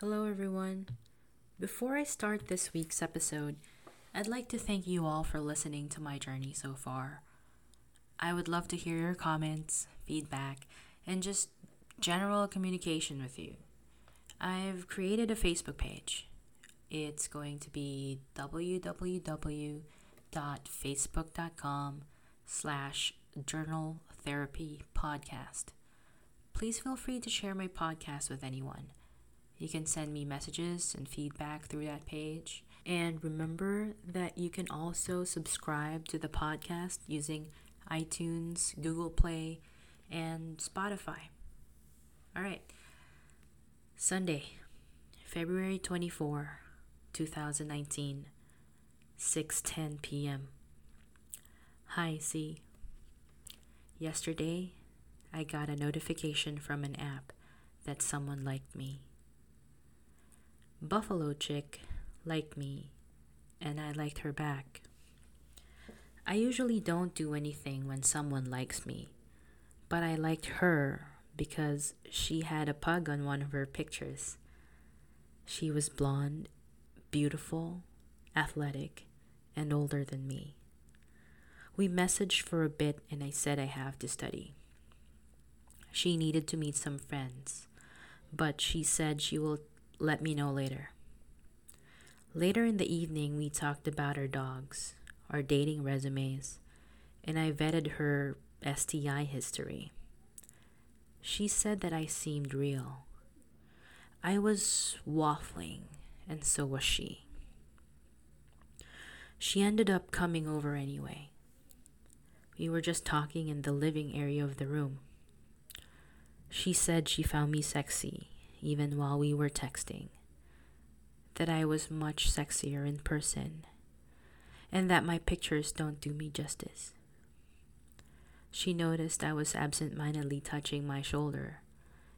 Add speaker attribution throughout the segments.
Speaker 1: Hello, everyone. Before I start this week's episode, I'd like to thank you all for listening to my journey so far. I would love to hear your comments, feedback, and just general communication with you. I've created a Facebook page. It's going to be www.facebook.com slash journal therapy podcast. Please feel free to share my podcast with anyone. You can send me messages and feedback through that page. And remember that you can also subscribe to the podcast using iTunes, Google Play, and Spotify. All right. Sunday, February 24, 2019, 6:10 p.m. Hi, C. Yesterday, I got a notification from an app that someone liked me. Buffalo Chick liked me, and I liked her back. I usually don't do anything when someone likes me, but I liked her because she had a pug on one of her pictures. She was blonde, beautiful, athletic, and older than me. We messaged for a bit, and I said I have to study. She needed to meet some friends, but she said she will let me know later. Later in the evening, we talked about our dogs, our dating resumes, and I vetted her STI history. She said that I seemed real. I was waffling, and so was she. She ended up coming over anyway. We were just talking in the living area of the room. She said she found me sexy even while we were texting, that I was much sexier in person, and that my pictures don't do me justice. She noticed I was absent mindedly touching my shoulder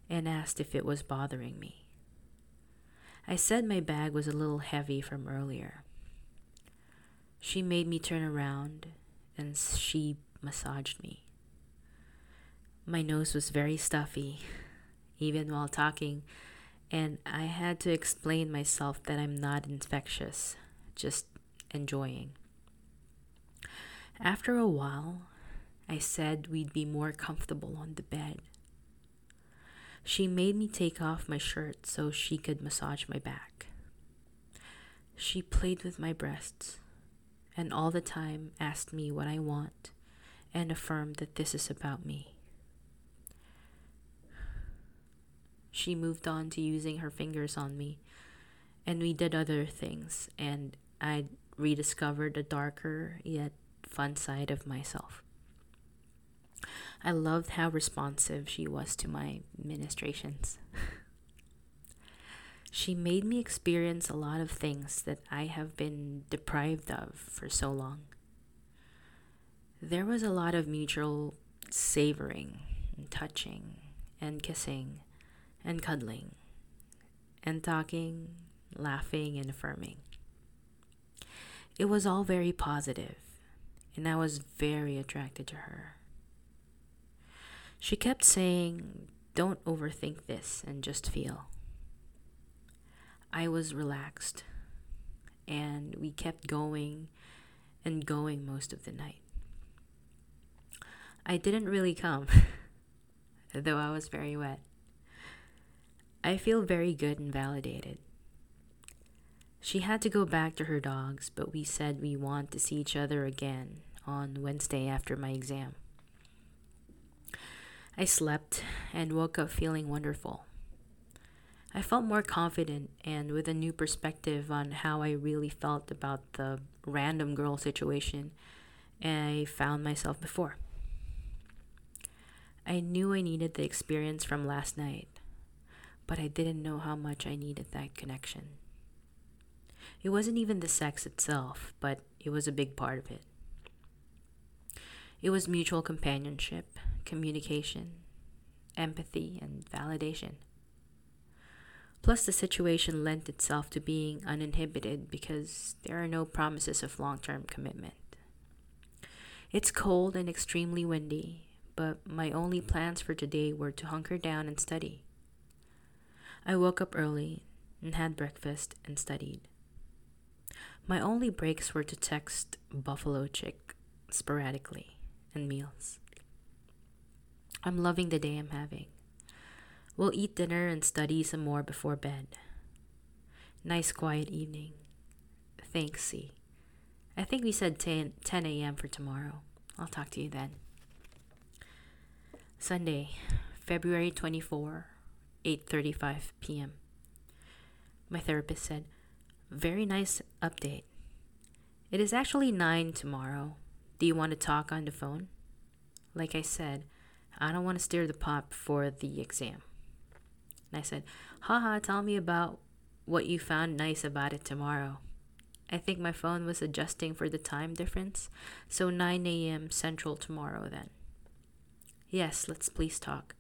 Speaker 1: and asked if it was bothering me. I said my bag was a little heavy from earlier. She made me turn around and she massaged me. My nose was very stuffy even while talking, and I had to explain myself that I'm not infectious, just enjoying. After a while, I said we'd be more comfortable on the bed. She made me take off my shirt so she could massage my back. She played with my breasts and all the time asked me what I want and affirmed that this is about me. She moved on to using her fingers on me. And we did other things, and I rediscovered a darker yet fun side of myself. I loved how responsive she was to my ministrations. she made me experience a lot of things that I have been deprived of for so long. There was a lot of mutual savoring and touching and kissing and cuddling and talking, laughing, and affirming. It was all very positive, and I was very attracted to her. She kept saying, Don't overthink this and just feel. I was relaxed, and we kept going and going most of the night. I didn't really come, though I was very wet. I feel very good and validated. She had to go back to her dogs, but we said we want to see each other again on Wednesday after my exam. I slept and woke up feeling wonderful. I felt more confident and with a new perspective on how I really felt about the random girl situation I found myself before. I knew I needed the experience from last night but I didn't know how much I needed that connection. It wasn't even the sex itself, but it was a big part of it. It was mutual companionship, communication, empathy, and validation. Plus, the situation lent itself to being uninhibited because there are no promises of long term commitment. It's cold and extremely windy, but my only plans for today were to hunker down and study. I woke up early and had breakfast and studied. My only breaks were to text Buffalo Chick sporadically and meals. I'm loving the day I'm having. We'll eat dinner and study some more before bed. Nice quiet evening. Thanks, C. I think we said 10, 10 a.m. for tomorrow. I'll talk to you then. Sunday, February 24, 8:35 p.m. My therapist said, "Very nice update. It is actually 9 tomorrow. Do you want to talk on the phone?" Like I said, I don't want to stir the pot for the exam. And I said, Haha, tell me about what you found nice about it tomorrow. I think my phone was adjusting for the time difference, so 9 a.m. Central tomorrow then. Yes, let's please talk.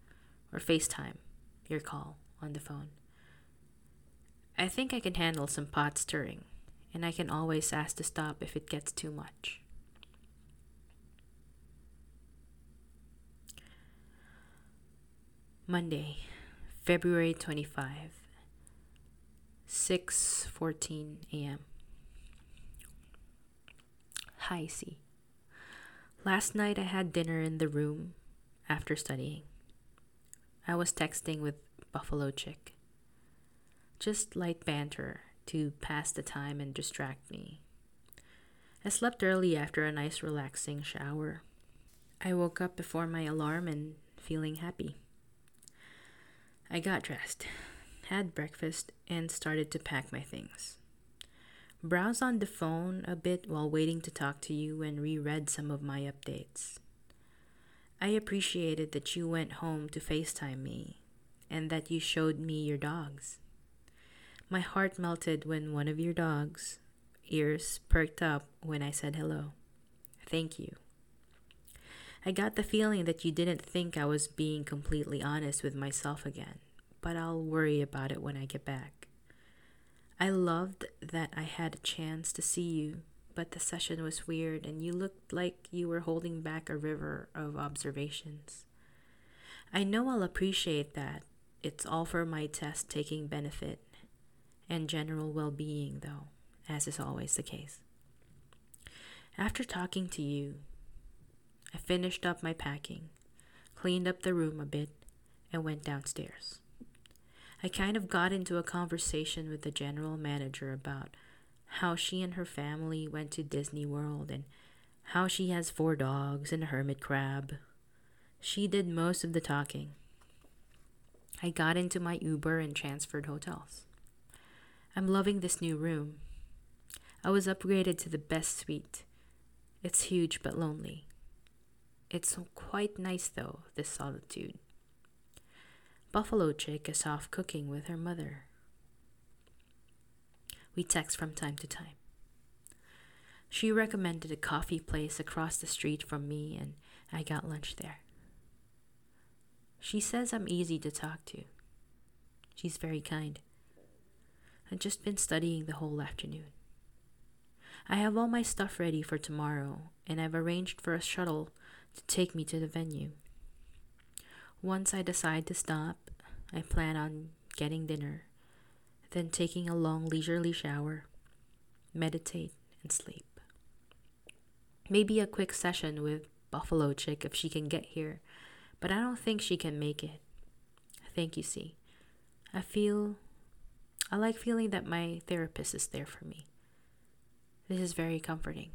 Speaker 1: Or FaceTime. Your call on the phone. I think I can handle some pot stirring, and I can always ask to stop if it gets too much. Monday, February 25, 6:14 a.m. Hi, C. Last night I had dinner in the room after studying. I was texting with Buffalo Chick. Just light banter to pass the time and distract me. I slept early after a nice relaxing shower. I woke up before my alarm and feeling happy. I got dressed, had breakfast, and started to pack my things. Browsed on the phone a bit while waiting to talk to you and reread some of my updates. I appreciated that you went home to FaceTime me and that you showed me your dogs. My heart melted when one of your dogs' ears perked up when I said hello. Thank you. I got the feeling that you didn't think I was being completely honest with myself again, but I'll worry about it when I get back. I loved that I had a chance to see you, but the session was weird and you looked like you were holding back a river of observations. I know I'll appreciate that. It's all for my test taking benefit and general well being, though, as is always the case. After talking to you, I finished up my packing, cleaned up the room a bit, and went downstairs. I kind of got into a conversation with the general manager about how she and her family went to Disney World and how she has four dogs and a hermit crab. She did most of the talking. I got into my Uber and transferred hotels. I'm loving this new room. I was upgraded to the best suite. It's huge but lonely. It's quite nice though, this solitude. Buffalo Chick is off cooking with her mother. We text from time to time. She recommended a coffee place across the street from me, and I got lunch there. She says I'm easy to talk to. She's very kind. I've just been studying the whole afternoon. I have all my stuff ready for tomorrow, and I've arranged for a shuttle to take me to the venue. Once I decide to stop, I plan on getting dinner, then taking a long leisurely shower, meditate, and sleep. Maybe a quick session with Buffalo Chick if she can get here, but I don't think she can make it. Thank you, C. I feel. I like feeling that my therapist is there for me. This is very comforting.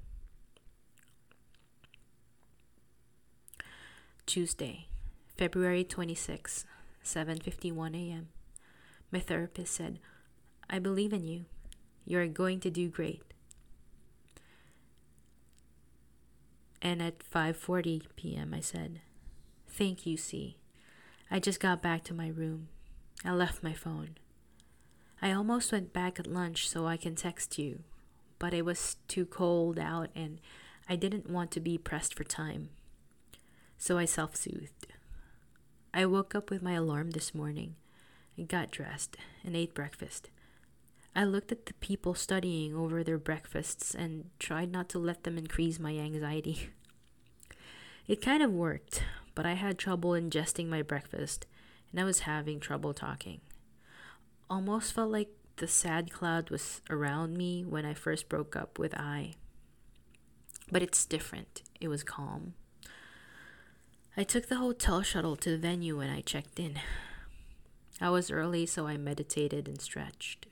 Speaker 1: Tuesday, February 26, 7:51 a.m. My therapist said, "I believe in you. You're going to do great." And at 5:40 p.m. I said, "Thank you, C. I just got back to my room. I left my phone. I almost went back at lunch so I can text you, but it was too cold out and I didn't want to be pressed for time so I self soothed. I woke up with my alarm this morning. I got dressed and ate breakfast. I looked at the people studying over their breakfasts and tried not to let them increase my anxiety. It kind of worked, but I had trouble ingesting my breakfast and I was having trouble talking. Almost felt like the sad cloud was around me when I first broke up with I. But it's different. It was calm. I took the hotel shuttle to the venue when I checked in. I was early, so I meditated and stretched.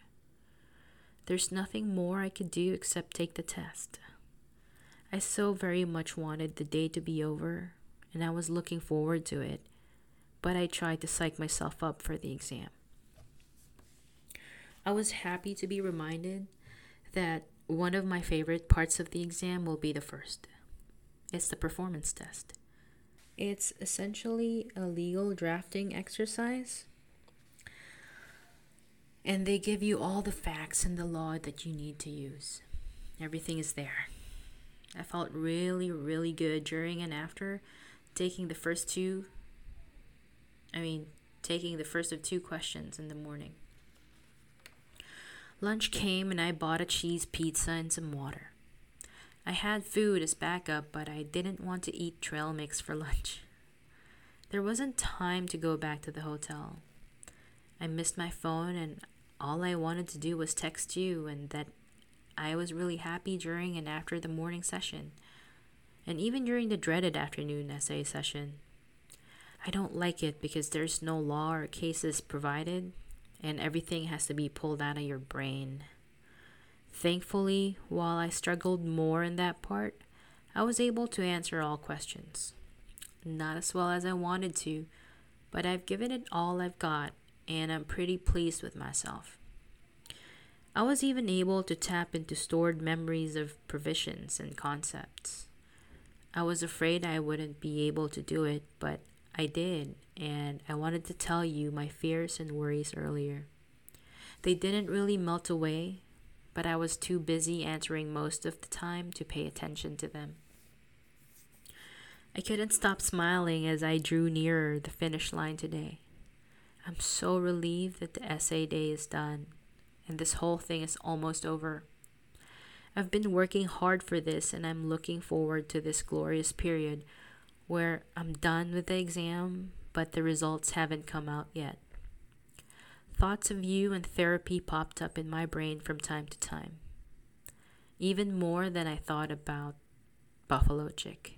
Speaker 1: There's nothing more I could do except take the test. I so very much wanted the day to be over, and I was looking forward to it, but I tried to psych myself up for the exam. I was happy to be reminded that one of my favorite parts of the exam will be the first. It's the performance test. It's essentially a legal drafting exercise. And they give you all the facts and the law that you need to use. Everything is there. I felt really, really good during and after taking the first two. I mean, taking the first of two questions in the morning. Lunch came and I bought a cheese pizza and some water. I had food as backup, but I didn't want to eat trail mix for lunch. There wasn't time to go back to the hotel. I missed my phone and all I wanted to do was text you and that I was really happy during and after the morning session, and even during the dreaded afternoon essay session. I don't like it because there's no law or cases provided, and everything has to be pulled out of your brain. Thankfully, while I struggled more in that part, I was able to answer all questions. Not as well as I wanted to, but I've given it all I've got, and I'm pretty pleased with myself. I was even able to tap into stored memories of provisions and concepts. I was afraid I wouldn't be able to do it, but I did, and I wanted to tell you my fears and worries earlier. They didn't really melt away, but I was too busy answering most of the time to pay attention to them. I couldn't stop smiling as I drew nearer the finish line today. I'm so relieved that the essay day is done and this whole thing is almost over. I've been working hard for this and I'm looking forward to this glorious period where I'm done with the exam, but the results haven't come out yet. Thoughts of you and therapy popped up in my brain from time to time, even more than I thought about Buffalo Chick.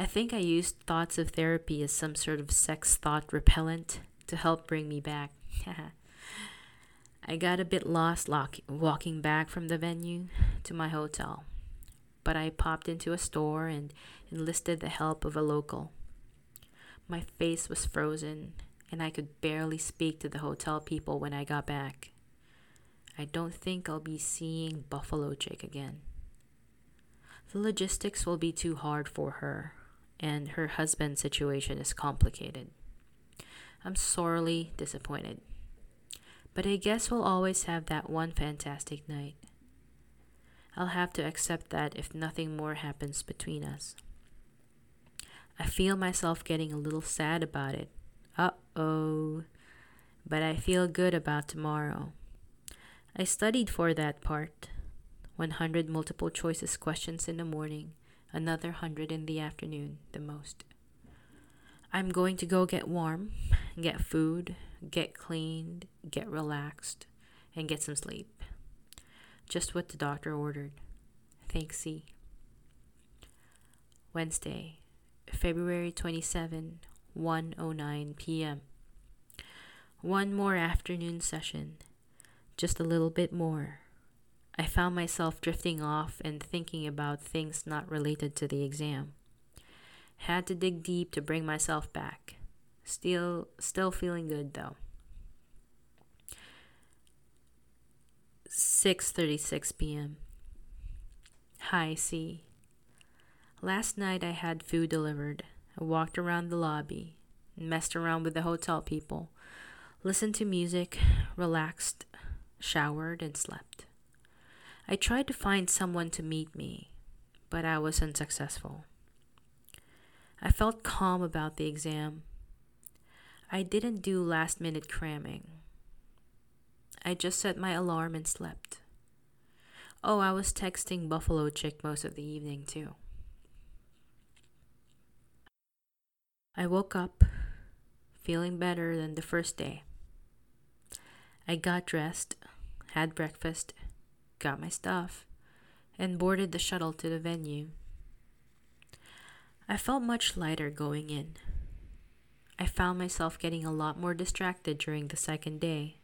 Speaker 1: I think I used thoughts of therapy as some sort of sex thought repellent to help bring me back. I got a bit lost lock- walking back from the venue to my hotel but I popped into a store and enlisted the help of a local. My face was frozen, and I could barely speak to the hotel people when I got back. I don't think I'll be seeing Buffalo Chick again. The logistics will be too hard for her, and her husband's situation is complicated. I'm sorely disappointed. But I guess we'll always have that one fantastic night. I'll have to accept that if nothing more happens between us. I feel myself getting a little sad about it. Uh oh. But I feel good about tomorrow. I studied for that part 100 multiple choices questions in the morning, another 100 in the afternoon, the most. I'm going to go get warm, get food, get cleaned, get relaxed, and get some sleep. Just what the doctor ordered. Thanks, C. Wednesday, February 27, 1:09 p.m. One more afternoon session. Just a little bit more. I found myself drifting off and thinking about things not related to the exam. Had to dig deep to bring myself back. Still still feeling good though. 6:36 p.m. Hi, C. Last night I had food delivered. I walked around the lobby, messed around with the hotel people, listened to music, relaxed, showered, and slept. I tried to find someone to meet me, but I was unsuccessful. I felt calm about the exam. I didn't do last minute cramming. I just set my alarm and slept. Oh, I was texting Buffalo Chick most of the evening too. I woke up feeling better than the first day. I got dressed, had breakfast, got my stuff, and boarded the shuttle to the venue. I felt much lighter going in. I found myself getting a lot more distracted during the second day,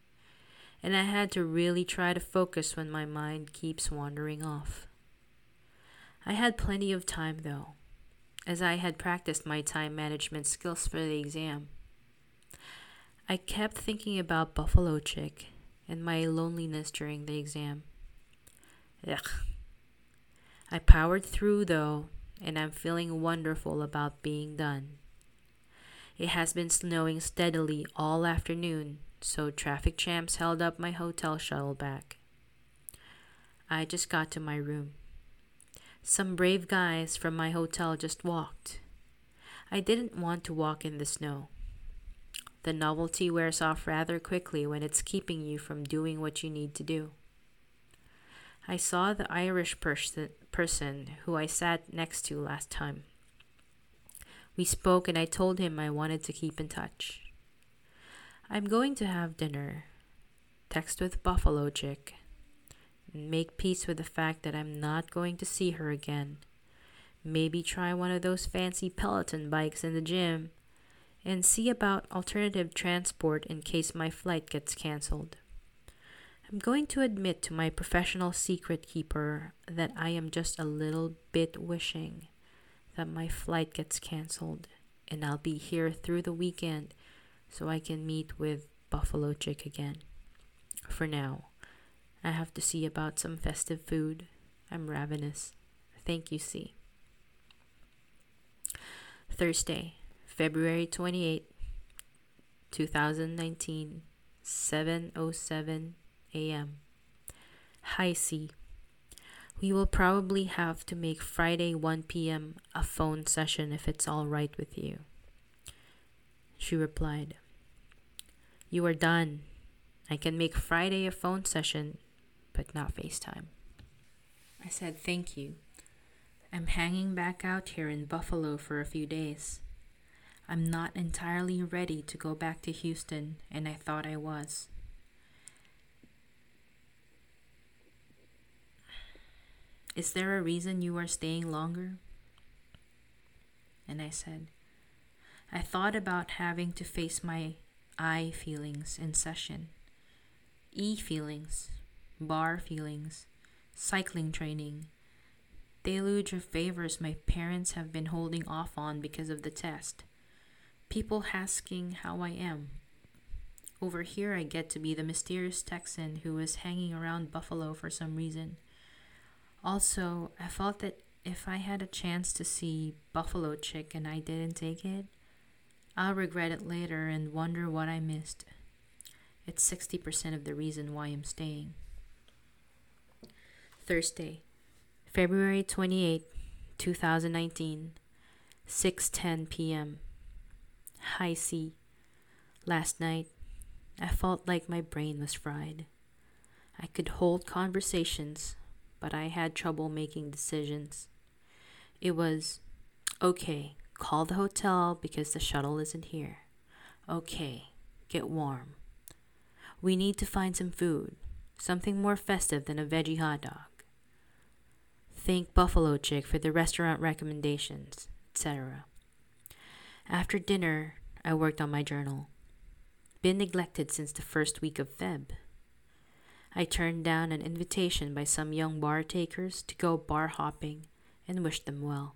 Speaker 1: and I had to really try to focus when my mind keeps wandering off. I had plenty of time though, as I had practiced my time management skills for the exam. I kept thinking about Buffalo Chick and my loneliness during the exam. Ugh. I powered through though, and I'm feeling wonderful about being done. It has been snowing steadily all afternoon, so traffic jams held up my hotel shuttle back. I just got to my room. Some brave guys from my hotel just walked. I didn't want to walk in the snow. The novelty wears off rather quickly when it's keeping you from doing what you need to do. I saw the Irish person, person who I sat next to last time. We spoke and I told him I wanted to keep in touch. I'm going to have dinner, text with Buffalo Chick, make peace with the fact that I'm not going to see her again. Maybe try one of those fancy Peloton bikes in the gym and see about alternative transport in case my flight gets canceled. I'm going to admit to my professional secret keeper that I am just a little bit wishing that my flight gets canceled and I'll be here through the weekend so I can meet with Buffalo Chick again. For now, I have to see about some festive food. I'm ravenous. Thank you, C. Thursday, February 28, 2019, 7:07 a.m. Hi C. We will probably have to make Friday 1 p.m. a phone session if it's all right with you. She replied, You are done. I can make Friday a phone session but not FaceTime. I said, Thank you. I'm hanging back out here in Buffalo for a few days. I'm not entirely ready to go back to Houston, and I thought I was. Is there a reason you are staying longer? And I said, I thought about having to face my I feelings in session, E feelings, bar feelings, cycling training, deluge of favors my parents have been holding off on because of the test, people asking how I am. Over here, I get to be the mysterious Texan who is hanging around Buffalo for some reason. Also, I felt that if I had a chance to see Buffalo Chick and I didn't take it, I'll regret it later and wonder what I missed. It's 60% of the reason why I'm staying. Thursday, February 28, 2019, 6:10 p.m. Hi C. Last night, I felt like my brain was fried. I could hold conversations, but I had trouble making decisions. It was okay, call the hotel because the shuttle isn't here. Okay, get warm. We need to find some food, something more festive than a veggie hot dog thank Buffalo Chick for the restaurant recommendations, etc. After dinner, I worked on my journal. Been neglected since the first week of Feb. I turned down an invitation by some young bar takers to go bar hopping and wished them well.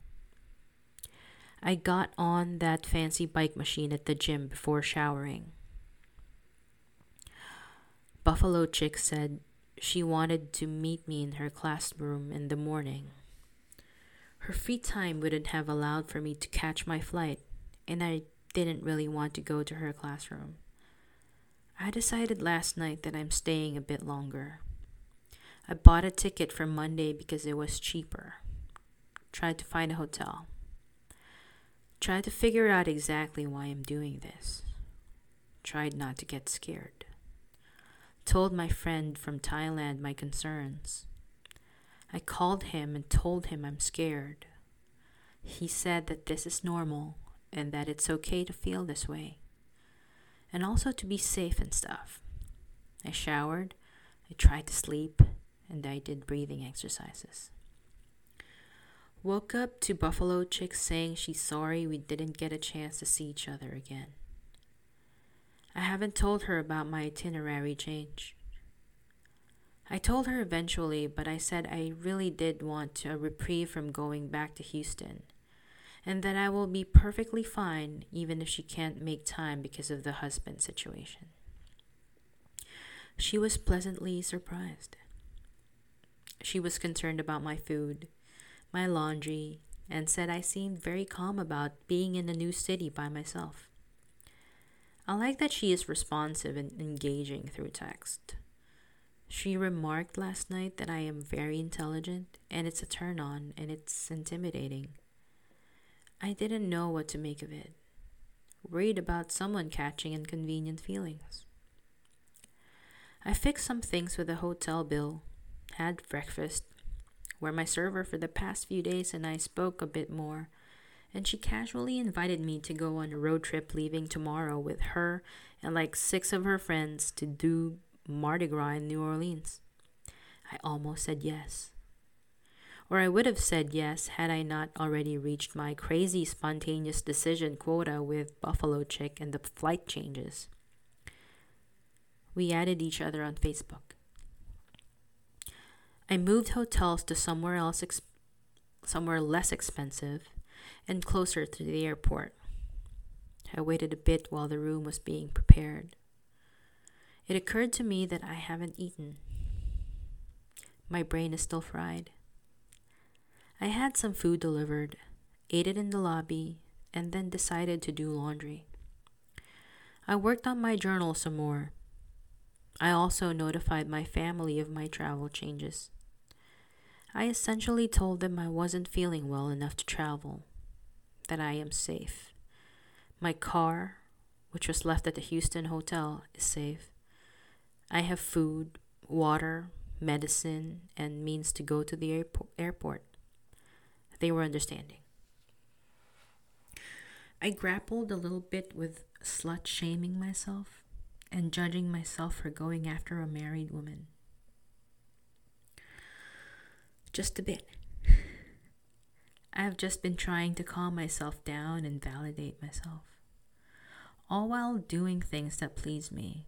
Speaker 1: I got on that fancy bike machine at the gym before showering. Buffalo Chick said she wanted to meet me in her classroom in the morning. Her free time wouldn't have allowed for me to catch my flight, and I didn't really want to go to her classroom. I decided last night that I'm staying a bit longer. I bought a ticket for Monday because it was cheaper. Tried to find a hotel. Tried to figure out exactly why I'm doing this. Tried not to get scared told my friend from Thailand my concerns. I called him and told him I'm scared. He said that this is normal and that it's okay to feel this way, and also to be safe and stuff. I showered, I tried to sleep, and I did breathing exercises. Woke up to Buffalo Chick saying she's sorry we didn't get a chance to see each other again. I haven't told her about my itinerary change. I told her eventually, but I said I really did want a reprieve from going back to Houston, and that I will be perfectly fine even if she can't make time because of the husband situation. She was pleasantly surprised. She was concerned about my food, my laundry, and said I seemed very calm about being in a new city by myself. I like that she is responsive and engaging through text. She remarked last night that I am very intelligent and it's a turn on and it's intimidating. I didn't know what to make of it, worried about someone catching inconvenient feelings. I fixed some things with the hotel bill, had breakfast, where my server for the past few days and I spoke a bit more and she casually invited me to go on a road trip leaving tomorrow with her and like six of her friends to do Mardi Gras in New Orleans. I almost said yes. Or I would have said yes had I not already reached my crazy spontaneous decision quota with Buffalo Chick and the flight changes. We added each other on Facebook. I moved hotels to somewhere else, ex- somewhere less expensive, and closer to the airport. I waited a bit while the room was being prepared. It occurred to me that I haven't eaten. My brain is still fried. I had some food delivered, ate it in the lobby, and then decided to do laundry. I worked on my journal some more. I also notified my family of my travel changes. I essentially told them I wasn't feeling well enough to travel that I am safe. My car, which was left at the Houston hotel, is safe. I have food, water, medicine, and means to go to the airport. They were understanding. I grappled a little bit with slut shaming myself and judging myself for going after a married woman. Just a bit. I have just been trying to calm myself down and validate myself, all while doing things that please me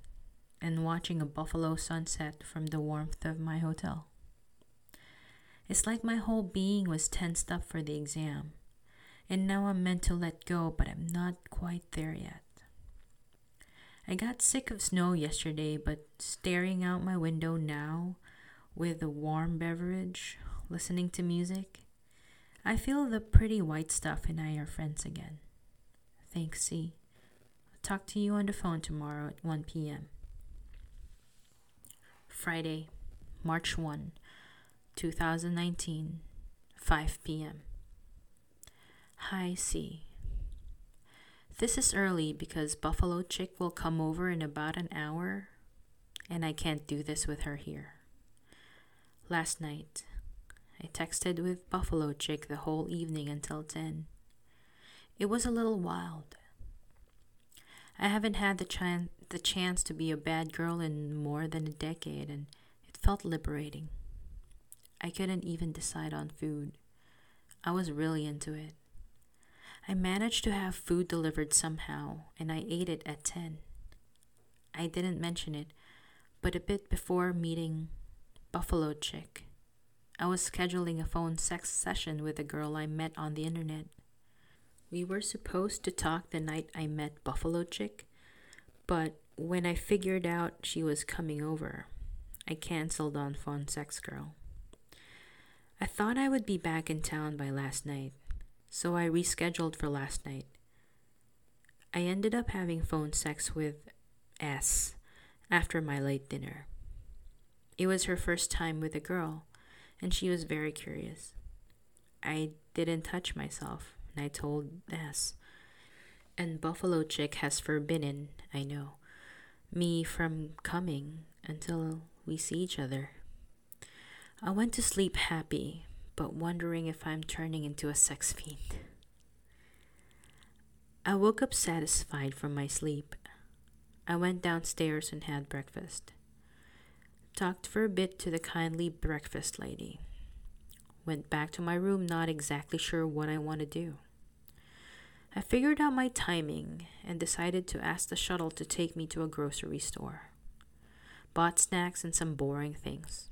Speaker 1: and watching a buffalo sunset from the warmth of my hotel. It's like my whole being was tensed up for the exam, and now I'm meant to let go, but I'm not quite there yet. I got sick of snow yesterday, but staring out my window now with a warm beverage, listening to music, I feel the pretty white stuff and I are friends again. Thanks, C. I'll talk to you on the phone tomorrow at 1 p.m. Friday, March 1, 2019, 5 p.m. Hi, C. This is early because Buffalo Chick will come over in about an hour, and I can't do this with her here. Last night, I texted with Buffalo Chick the whole evening until 10. It was a little wild. I haven't had the, chan- the chance to be a bad girl in more than a decade, and it felt liberating. I couldn't even decide on food. I was really into it. I managed to have food delivered somehow, and I ate it at 10. I didn't mention it, but a bit before meeting Buffalo Chick, I was scheduling a phone sex session with a girl I met on the internet. We were supposed to talk the night I met Buffalo Chick, but when I figured out she was coming over, I canceled on Phone Sex Girl. I thought I would be back in town by last night, so I rescheduled for last night. I ended up having phone sex with S after my late dinner. It was her first time with a girl, and she was very curious. I didn't touch myself, and I told S. And Buffalo Chick has forbidden, I know, me from coming until we see each other. I went to sleep happy, but wondering if I'm turning into a sex fiend. I woke up satisfied from my sleep. I went downstairs and had breakfast. Talked for a bit to the kindly breakfast lady. Went back to my room, not exactly sure what I want to do. I figured out my timing and decided to ask the shuttle to take me to a grocery store. Bought snacks and some boring things.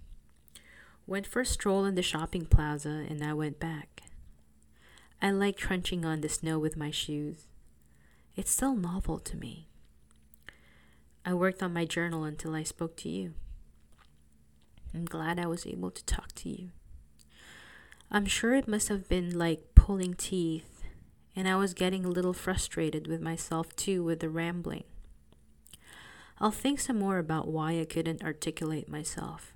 Speaker 1: Went for a stroll in the shopping plaza and I went back. I like crunching on the snow with my shoes. It's still novel to me. I worked on my journal until I spoke to you. I'm glad I was able to talk to you. I'm sure it must have been like pulling teeth, and I was getting a little frustrated with myself too with the rambling. I'll think some more about why I couldn't articulate myself.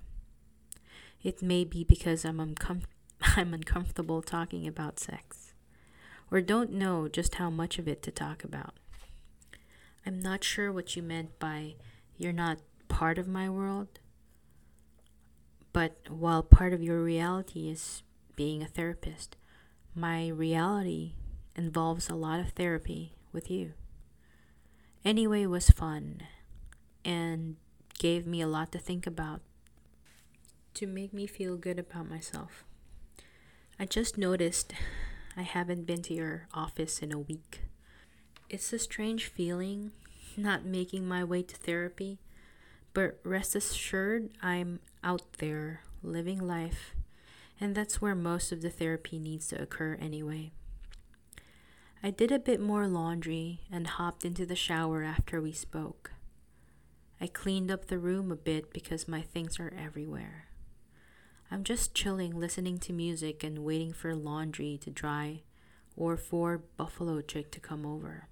Speaker 1: It may be because I'm, uncom- I'm uncomfortable talking about sex, or don't know just how much of it to talk about. I'm not sure what you meant by you're not part of my world. But while part of your reality is being a therapist, my reality involves a lot of therapy with you. Anyway, was fun and gave me a lot to think about to make me feel good about myself. I just noticed I haven't been to your office in a week. It's a strange feeling not making my way to therapy, but rest assured I'm out there living life, and that's where most of the therapy needs to occur anyway. I did a bit more laundry and hopped into the shower after we spoke. I cleaned up the room a bit because my things are everywhere. I'm just chilling, listening to music and waiting for laundry to dry or for Buffalo Chick to come over.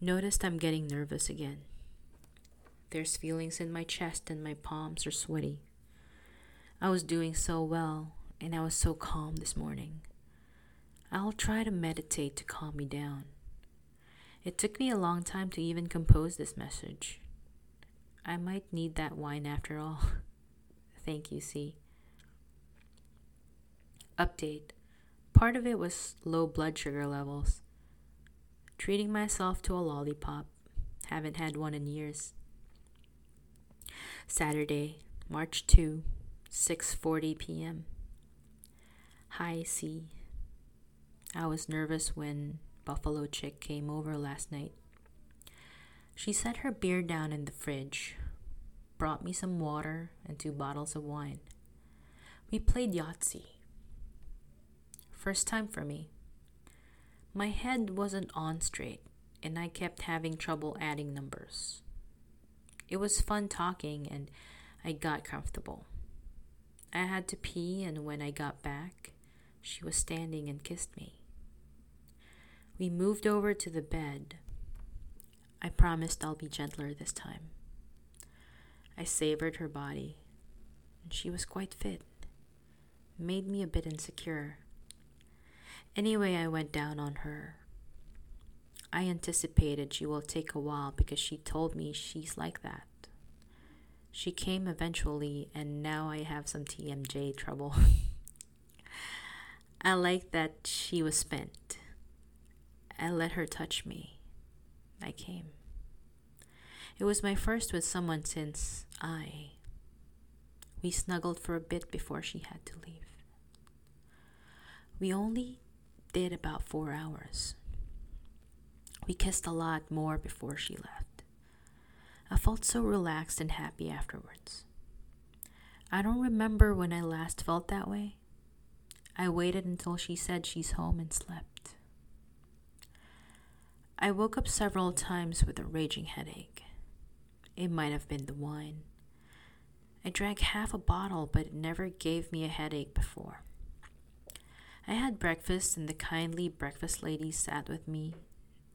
Speaker 1: Noticed I'm getting nervous again. There's feelings in my chest and my palms are sweaty. I was doing so well and I was so calm this morning. I'll try to meditate to calm me down. It took me a long time to even compose this message. I might need that wine after all. Thank you, C. Update. Part of it was low blood sugar levels. Treating myself to a lollipop. Haven't had one in years. Saturday, March 2, 6:40 p.m. Hi C. I was nervous when Buffalo Chick came over last night. She set her beer down in the fridge, brought me some water and two bottles of wine. We played Yahtzee. First time for me. My head wasn't on straight, and I kept having trouble adding numbers. It was fun talking, and I got comfortable. I had to pee, and when I got back, she was standing and kissed me. We moved over to the bed. I promised I'll be gentler this time. I savored her body, and she was quite fit. Made me a bit insecure. Anyway, I went down on her. I anticipated she will take a while because she told me she's like that. She came eventually, and now I have some TMJ trouble. I like that she was spent. I let her touch me. I came. It was my first with someone since I. We snuggled for a bit before she had to leave. We only did about four hours. We kissed a lot more before she left. I felt so relaxed and happy afterwards. I don't remember when I last felt that way. I waited until she said she's home and slept. I woke up several times with a raging headache. It might have been the wine. I drank half a bottle, but it never gave me a headache before. I had breakfast, and the kindly breakfast lady sat with me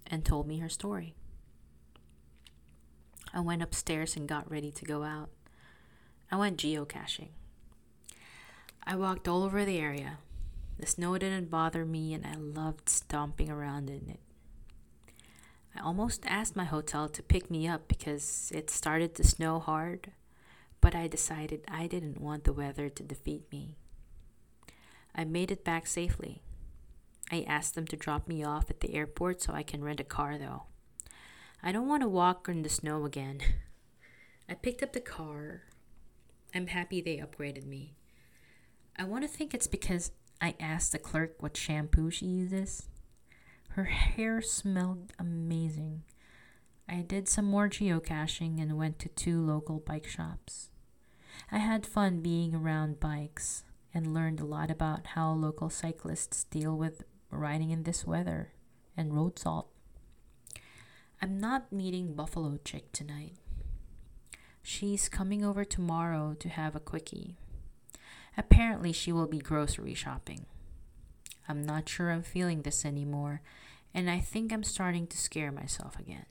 Speaker 1: and told me her story. I went upstairs and got ready to go out. I went geocaching. I walked all over the area. The snow didn't bother me, and I loved stomping around in it. I almost asked my hotel to pick me up because it started to snow hard, but I decided I didn't want the weather to defeat me. I made it back safely. I asked them to drop me off at the airport so I can rent a car though. I don't want to walk in the snow again. I picked up the car. I'm happy they upgraded me. I want to think it's because I asked the clerk what shampoo she uses. Her hair smelled amazing. I did some more geocaching and went to two local bike shops. I had fun being around bikes and learned a lot about how local cyclists deal with riding in this weather and road salt. I'm not meeting Buffalo Chick tonight. She's coming over tomorrow to have a quickie. Apparently, she will be grocery shopping. I'm not sure I'm feeling this anymore, and I think I'm starting to scare myself again.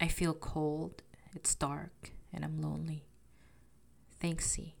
Speaker 1: I feel cold, it's dark, and I'm lonely. Thanks, C.